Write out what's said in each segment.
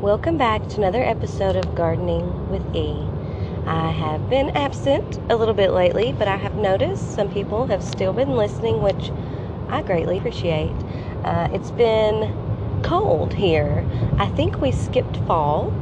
Welcome back to another episode of Gardening with E. I have been absent a little bit lately, but I have noticed some people have still been listening, which I greatly appreciate. Uh, it's been cold here. I think we skipped fall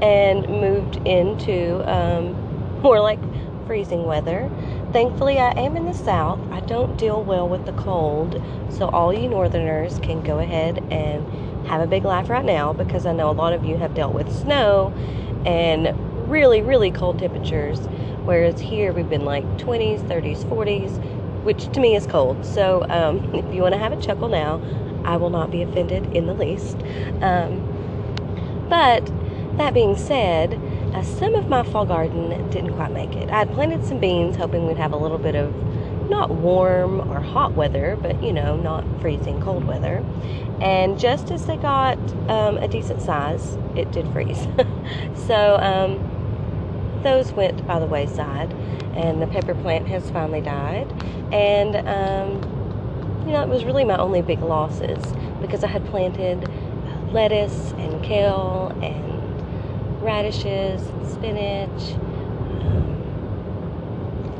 and moved into um, more like freezing weather. Thankfully, I am in the south. I don't deal well with the cold, so all you northerners can go ahead and have a big laugh right now because I know a lot of you have dealt with snow and really, really cold temperatures. Whereas here we've been like 20s, 30s, 40s, which to me is cold. So um, if you want to have a chuckle now, I will not be offended in the least. Um, but that being said, uh, some of my fall garden didn't quite make it. I had planted some beans hoping we'd have a little bit of not warm or hot weather, but you know, not freezing cold weather. And just as they got um, a decent size, it did freeze. so um, those went by the wayside, and the pepper plant has finally died. And um, you know, it was really my only big losses because I had planted lettuce and kale and radishes, and spinach,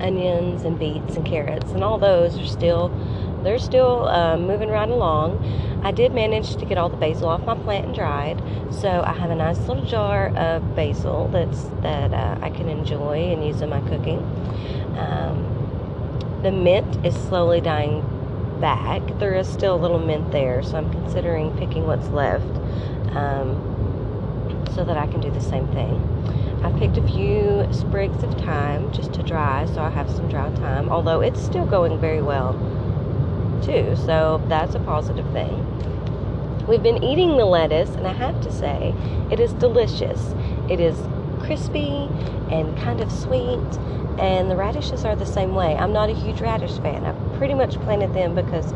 onions, and beets and carrots, and all those are still they're still um, moving right along. I did manage to get all the basil off my plant and dried, so I have a nice little jar of basil that's that uh, I can enjoy and use in my cooking. Um, the mint is slowly dying back. There is still a little mint there, so I'm considering picking what's left. Um, so that I can do the same thing. I picked a few sprigs of thyme just to dry, so I have some dry thyme, although it's still going very well too, so that's a positive thing. We've been eating the lettuce, and I have to say, it is delicious. It is crispy and kind of sweet, and the radishes are the same way. I'm not a huge radish fan. I've pretty much planted them because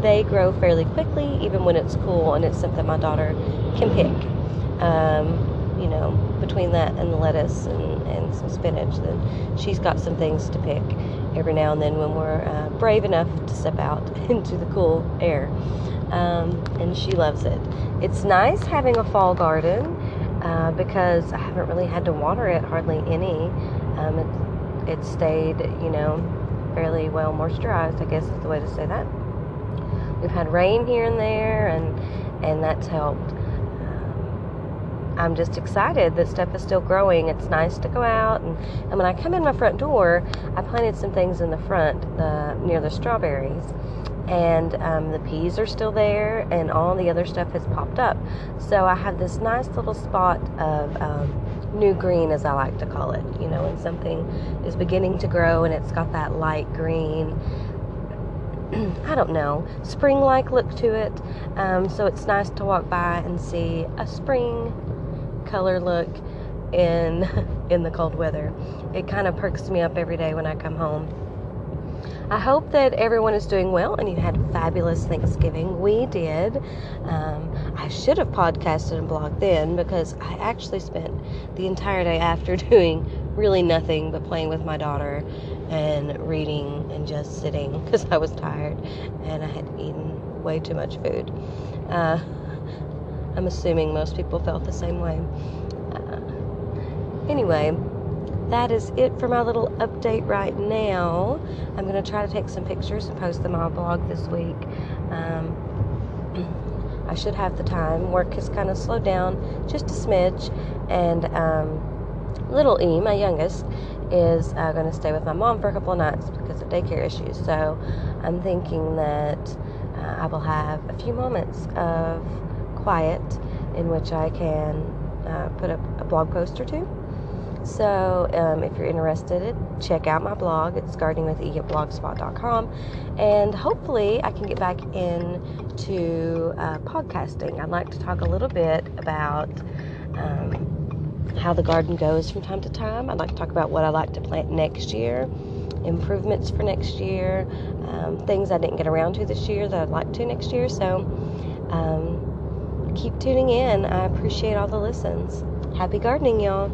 they grow fairly quickly, even when it's cool, and it's something my daughter can pick. Um, you know, between that and the lettuce and, and some spinach, then she's got some things to pick every now and then when we're uh, brave enough to step out into the cool air. Um, and she loves it. It's nice having a fall garden uh, because I haven't really had to water it hardly any. Um, it, it stayed, you know, fairly well moisturized, I guess is the way to say that. We've had rain here and there, and and that's helped. I'm just excited that stuff is still growing. It's nice to go out and, and when I come in my front door, I planted some things in the front near the strawberries, and um, the peas are still there, and all the other stuff has popped up. So I have this nice little spot of um, new green, as I like to call it. You know, when something is beginning to grow and it's got that light green. I don't know, spring like look to it. Um, so it's nice to walk by and see a spring color look in in the cold weather. It kind of perks me up every day when I come home. I hope that everyone is doing well and you had a fabulous Thanksgiving. We did. Um, I should have podcasted and blogged then because I actually spent the entire day after doing really nothing but playing with my daughter and reading and just sitting because I was tired and I had eaten way too much food. Uh, I'm assuming most people felt the same way. Uh, anyway, that is it for my little update right now. I'm going to try to take some pictures and post them on my blog this week. Um, I should have the time. Work has kind of slowed down just a smidge, and um, little E, my youngest, is uh, going to stay with my mom for a couple of nights because of daycare issues. So I'm thinking that uh, I will have a few moments of quiet in which I can uh, put up a blog post or two. So, um, if you're interested, check out my blog. It's gardeningwithe. And hopefully, I can get back into uh, podcasting. I'd like to talk a little bit about um, how the garden goes from time to time. I'd like to talk about what I like to plant next year, improvements for next year, um, things I didn't get around to this year that I'd like to next year. So, um, keep tuning in. I appreciate all the listens. Happy gardening, y'all.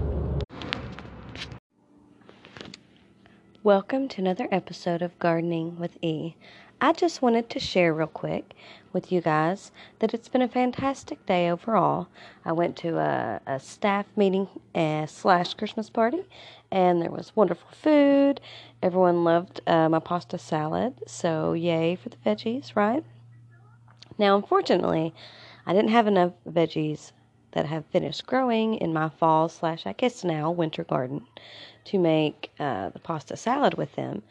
Welcome to another episode of Gardening with E. I just wanted to share real quick with you guys that it's been a fantastic day overall. I went to a, a staff meeting uh, slash Christmas party, and there was wonderful food. Everyone loved uh, my pasta salad, so yay for the veggies, right? Now, unfortunately, I didn't have enough veggies that have finished growing in my fall slash I guess now winter garden to make uh, the pasta salad with them.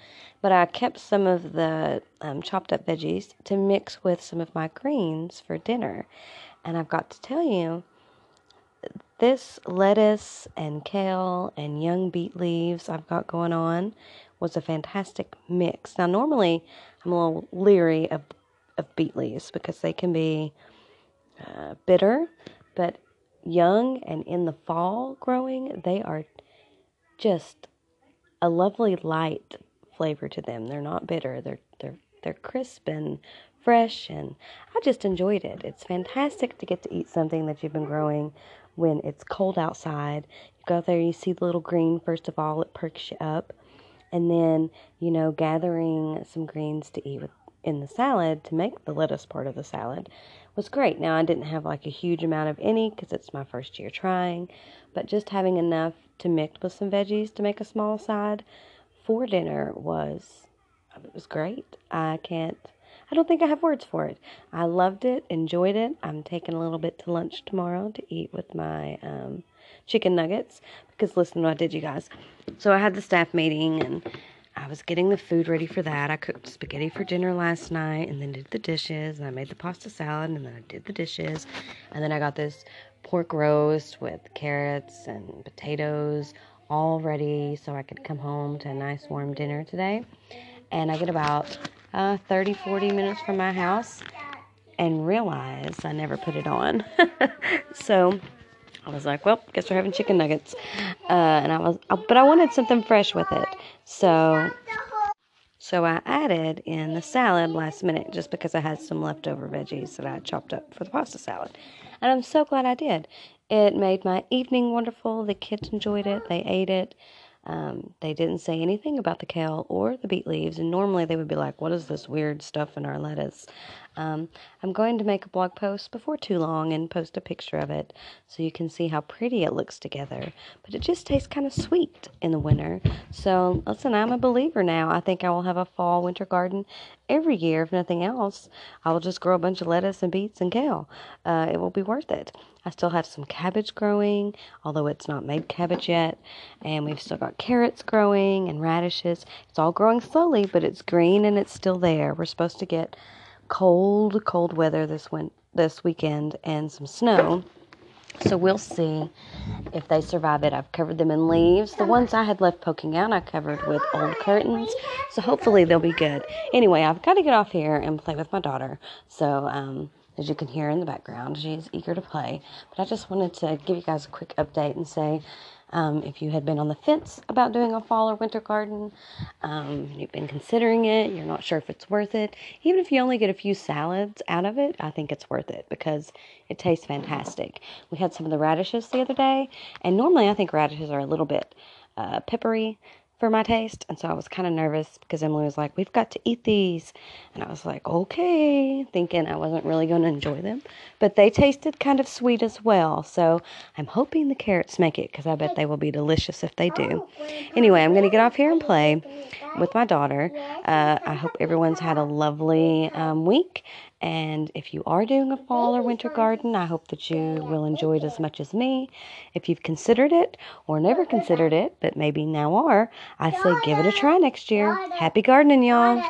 But I kept some of the um, chopped up veggies to mix with some of my greens for dinner. And I've got to tell you, this lettuce and kale and young beet leaves I've got going on was a fantastic mix. Now, normally I'm a little leery of, of beet leaves because they can be uh, bitter, but young and in the fall growing, they are just a lovely light flavor to them. They're not bitter. They're they're they're crisp and fresh and I just enjoyed it. It's fantastic to get to eat something that you've been growing when it's cold outside. You go there, you see the little green first of all, it perks you up. And then, you know, gathering some greens to eat with in the salad to make the lettuce part of the salad was great. Now, I didn't have like a huge amount of any because it's my first year trying, but just having enough to mix with some veggies to make a small side for dinner was it was great. I can't I don't think I have words for it. I loved it, enjoyed it. I'm taking a little bit to lunch tomorrow to eat with my um, chicken nuggets because listen to what I did, you guys. So I had the staff meeting and I was getting the food ready for that. I cooked spaghetti for dinner last night and then did the dishes. And I made the pasta salad and then I did the dishes. And then I got this pork roast with carrots and potatoes all ready so I could come home to a nice warm dinner today. And I get about uh, 30, 40 minutes from my house and realize I never put it on. so I was like, well, guess we're having chicken nuggets. Uh, and I was, uh, but I wanted something fresh with it. So, so I added in the salad last minute just because I had some leftover veggies that I chopped up for the pasta salad. And I'm so glad I did. It made my evening wonderful. The kids enjoyed it. They ate it. Um, they didn't say anything about the kale or the beet leaves, and normally they would be like, What is this weird stuff in our lettuce? Um, I'm going to make a blog post before too long and post a picture of it so you can see how pretty it looks together. But it just tastes kind of sweet in the winter. So, listen, I'm a believer now. I think I will have a fall winter garden every year, if nothing else. I will just grow a bunch of lettuce and beets and kale. Uh, it will be worth it. I still have some cabbage growing, although it's not made cabbage yet. And we've still got carrots growing and radishes. It's all growing slowly, but it's green and it's still there. We're supposed to get cold, cold weather this win- this weekend and some snow. So we'll see if they survive it. I've covered them in leaves. The ones I had left poking out, I covered with old curtains. So hopefully they'll be good. Anyway, I've got to get off here and play with my daughter. So, um, as you can hear in the background, she's eager to play. But I just wanted to give you guys a quick update and say um, if you had been on the fence about doing a fall or winter garden, um, you've been considering it, you're not sure if it's worth it, even if you only get a few salads out of it, I think it's worth it because it tastes fantastic. We had some of the radishes the other day, and normally I think radishes are a little bit uh, peppery for my taste. And so I was kind of nervous because Emily was like, We've got to eat these. And I was like, Okay, thinking I wasn't really going to enjoy them. But they tasted kind of sweet as well. So I'm hoping the carrots make it because I bet they will be delicious if they do. Anyway, I'm going to get off here and play with my daughter. Uh, I hope everyone's had a lovely um, week. And if you are doing a fall or winter garden, I hope that you will enjoy it as much as me. If you've considered it or never considered it, but maybe now are, I say give it a try next year. Happy gardening, y'all.